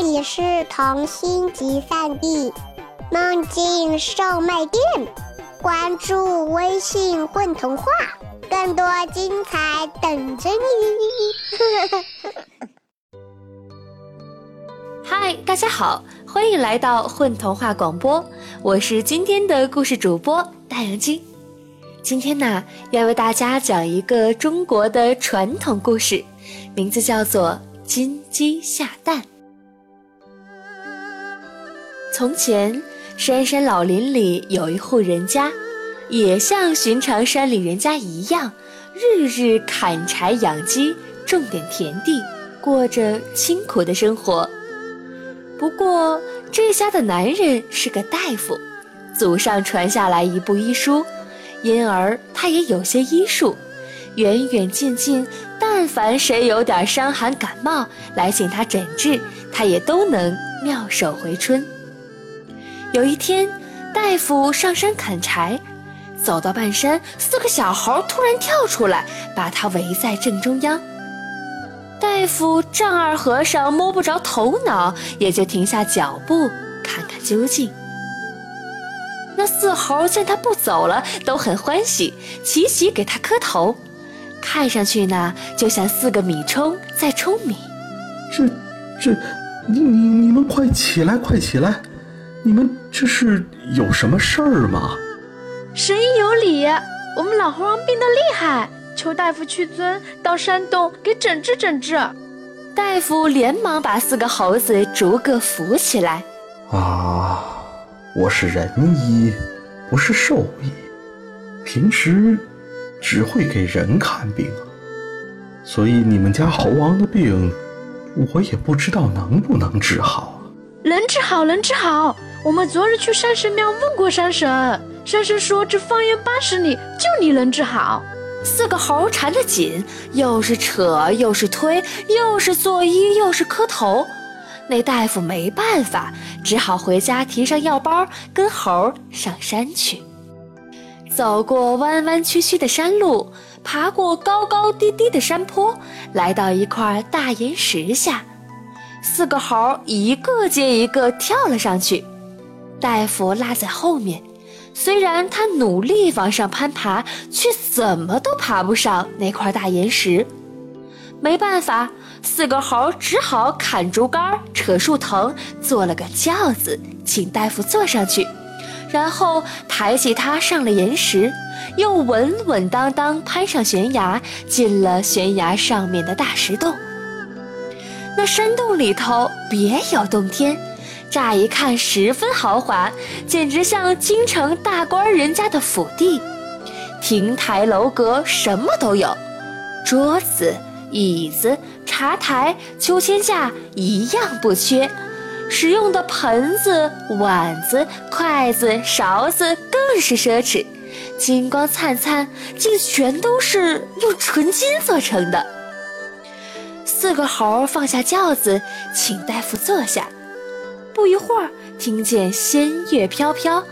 这里是童心集散地梦境售卖店，关注微信“混童话”，更多精彩等着你。嗨，大家好，欢迎来到混童话广播，我是今天的故事主播大阳金。今天呢，要为大家讲一个中国的传统故事，名字叫做《金鸡下蛋》。从前，深山老林里有一户人家，也像寻常山里人家一样，日日砍柴养鸡，种点田地，过着清苦的生活。不过，这家的男人是个大夫，祖上传下来一部医书。因而他也有些医术，远远近近，但凡谁有点伤寒感冒来请他诊治，他也都能妙手回春。有一天，大夫上山砍柴，走到半山，四个小猴突然跳出来，把他围在正中央。大夫丈二和尚摸不着头脑，也就停下脚步，看看究竟。那四猴见他不走了，都很欢喜，齐齐给他磕头。看上去呢，就像四个米冲在冲米。这，这，你你你们快起来，快起来！你们这是有什么事儿吗？神医有礼，我们老猴王病得厉害，求大夫去尊到山洞给诊治诊治。大夫连忙把四个猴子逐个扶起来。啊。我是人医，不是兽医，平时只会给人看病，所以你们家猴王的病，我也不知道能不能治好。能治好，能治好。我们昨日去山神庙问过山神，山神说这方圆八十里就你能治好。四个猴缠得紧，又是扯，又是推，又是作揖，又是磕头。那大夫没办法，只好回家提上药包，跟猴上山去。走过弯弯曲曲的山路，爬过高高低低的山坡，来到一块大岩石下，四个猴一个接一个跳了上去，大夫拉在后面。虽然他努力往上攀爬，却怎么都爬不上那块大岩石。没办法。四个猴只好砍竹竿、扯树藤，做了个轿子，请大夫坐上去，然后抬起他上了岩石，又稳稳当当攀上悬崖，进了悬崖上面的大石洞。那山洞里头别有洞天，乍一看十分豪华，简直像京城大官人家的府邸，亭台楼阁什么都有，桌子。椅子、茶台、秋千架一样不缺，使用的盆子、碗子、筷子、勺子更是奢侈，金光灿灿，竟全都是用纯金做成的。四个猴放下轿子，请大夫坐下。不一会儿，听见仙乐飘飘，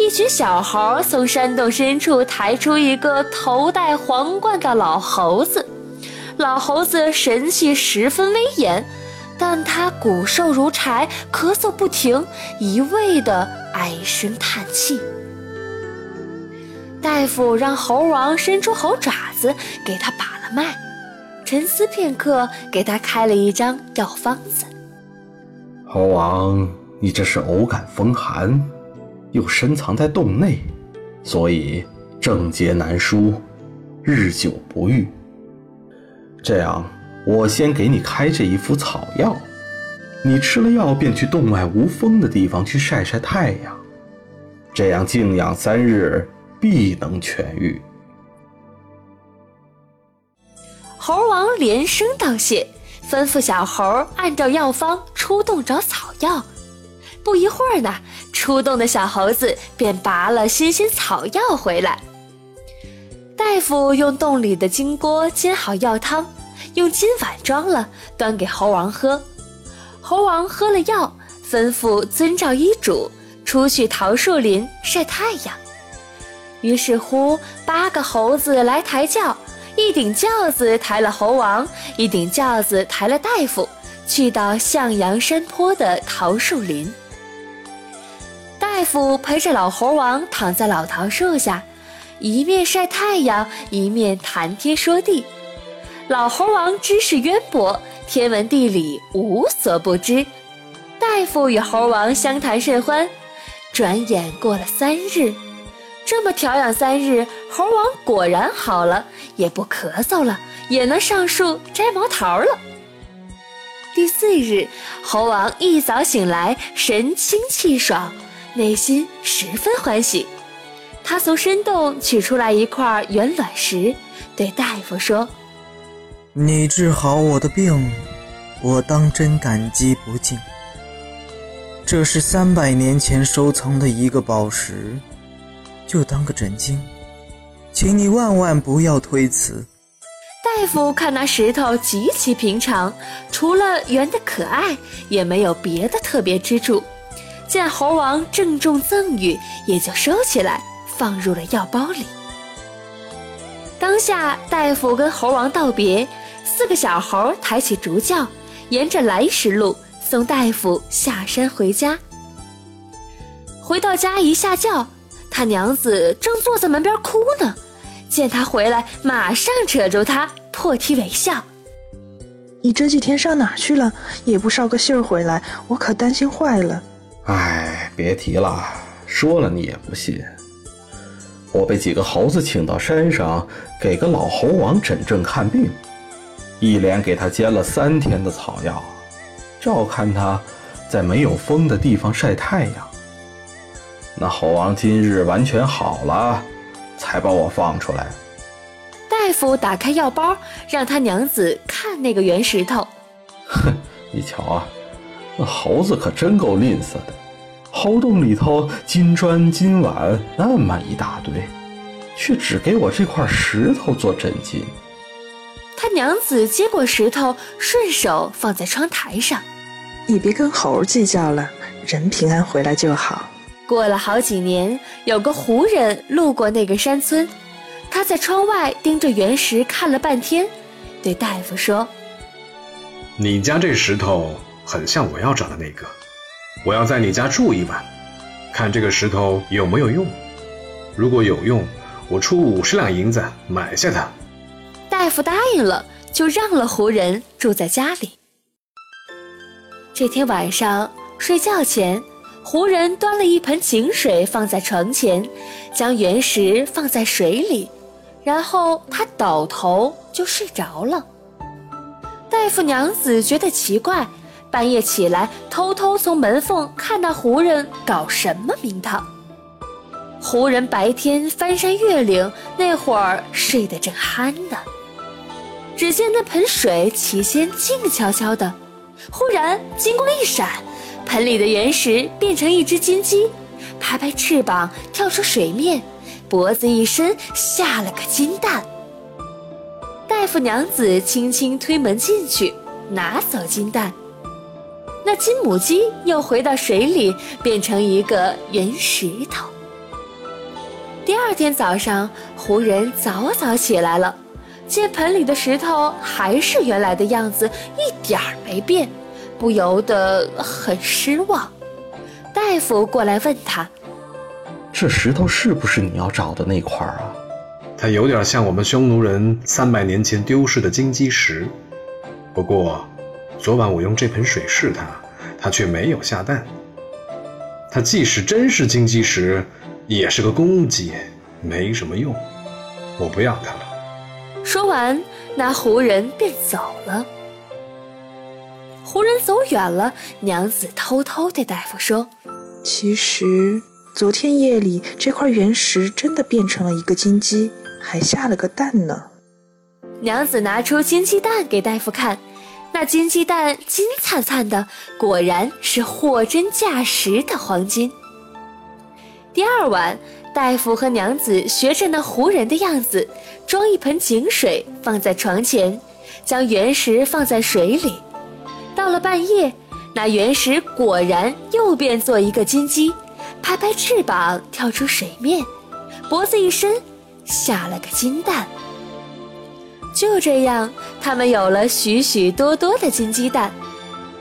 一群小猴从山洞深处抬出一个头戴皇冠的老猴子。老猴子神气十分威严，但他骨瘦如柴，咳嗽不停，一味的唉声叹气。大夫让猴王伸出猴爪子给他把了脉，沉思片刻，给他开了一张药方子。猴王，你这是偶感风寒，又深藏在洞内，所以症结难舒，日久不愈。这样，我先给你开这一副草药，你吃了药便去洞外无风的地方去晒晒太阳，这样静养三日，必能痊愈。猴王连声道谢，吩咐小猴按照药方出洞找草药。不一会儿呢，出洞的小猴子便拔了新鲜草药回来。大夫用洞里的金锅煎好药汤，用金碗装了，端给猴王喝。猴王喝了药，吩咐遵照医嘱出去桃树林晒太阳。于是乎，八个猴子来抬轿，一顶轿子抬了猴王，一顶轿子抬了大夫，去到向阳山坡的桃树林。大夫陪着老猴王躺在老桃树下，一面晒太阳，一面谈天说地。老猴王知识渊博，天文地理无所不知。大夫与猴王相谈甚欢。转眼过了三日，这么调养三日，猴王果然好了，也不咳嗽了，也能上树摘毛桃了。第四日，猴王一早醒来，神清气爽，内心十分欢喜。他从深洞取出来一块圆卵石，对大夫说：“你治好我的病，我当真感激不尽。”这是三百年前收藏的一个宝石，就当个枕巾，请你万万不要推辞。大夫看那石头极其平常，除了圆的可爱，也没有别的特别之处。见猴王郑重赠予，也就收起来，放入了药包里。当下，大夫跟猴王道别，四个小猴抬起竹轿，沿着来时路。送大夫下山回家，回到家一下轿，他娘子正坐在门边哭呢。见他回来，马上扯住他，破涕为笑：“你这几天上哪去了？也不捎个信儿回来，我可担心坏了。”哎，别提了，说了你也不信。我被几个猴子请到山上，给个老猴王诊症看病，一连给他煎了三天的草药。照看他，在没有风的地方晒太阳。那猴王今日完全好了，才把我放出来。大夫打开药包，让他娘子看那个圆石头。哼，你瞧啊，那猴子可真够吝啬的。猴洞里头金砖金碗那么一大堆，却只给我这块石头做枕巾。他娘子接过石头，顺手放在窗台上。你别跟猴计较了，人平安回来就好。过了好几年，有个胡人路过那个山村，他在窗外盯着原石看了半天，对大夫说：“你家这石头很像我要找的那个，我要在你家住一晚，看这个石头有没有用。如果有用，我出五十两银子买下它。”大夫答应了，就让了胡人住在家里。这天晚上睡觉前，胡人端了一盆井水放在床前，将原石放在水里，然后他倒头就睡着了。大夫娘子觉得奇怪，半夜起来偷偷从门缝看那胡人搞什么名堂。胡人白天翻山越岭，那会儿睡得正酣呢。只见那盆水起先静悄悄的。忽然金光一闪，盆里的原石变成一只金鸡，拍拍翅膀跳出水面，脖子一伸下了个金蛋。大夫娘子轻轻推门进去，拿走金蛋。那金母鸡又回到水里，变成一个圆石头。第二天早上，胡人早早起来了。见盆里的石头还是原来的样子，一点儿没变，不由得很失望。大夫过来问他：“这石头是不是你要找的那块儿啊？”它有点像我们匈奴人三百年前丢失的金鸡石。不过，昨晚我用这盆水试它，它却没有下蛋。它即使真是金鸡石，也是个公鸡，没什么用。我不要它了。说完，那胡人便走了。胡人走远了，娘子偷偷对大夫说：“其实昨天夜里这块原石真的变成了一个金鸡，还下了个蛋呢。”娘子拿出金鸡蛋给大夫看，那金鸡蛋金灿灿的，果然是货真价实的黄金。第二晚。大夫和娘子学着那胡人的样子，装一盆井水放在床前，将原石放在水里。到了半夜，那原石果然又变做一个金鸡，拍拍翅膀跳出水面，脖子一伸，下了个金蛋。就这样，他们有了许许多多的金鸡蛋。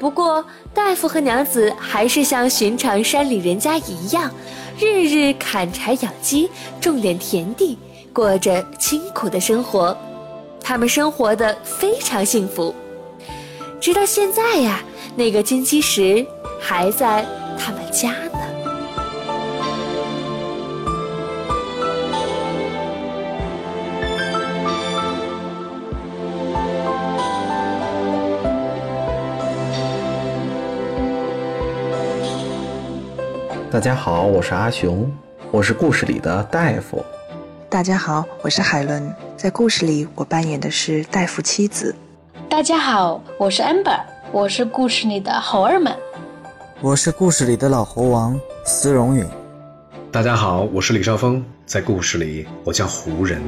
不过，大夫和娘子还是像寻常山里人家一样，日日砍柴养鸡，种点田地，过着清苦的生活。他们生活的非常幸福，直到现在呀，那个金鸡石还在他们家呢。大家好，我是阿雄，我是故事里的大夫。大家好，我是海伦，在故事里我扮演的是大夫妻子。大家好，我是 Amber，我是故事里的猴儿们。我是故事里的老猴王司荣允。大家好，我是李少峰，在故事里我叫胡人。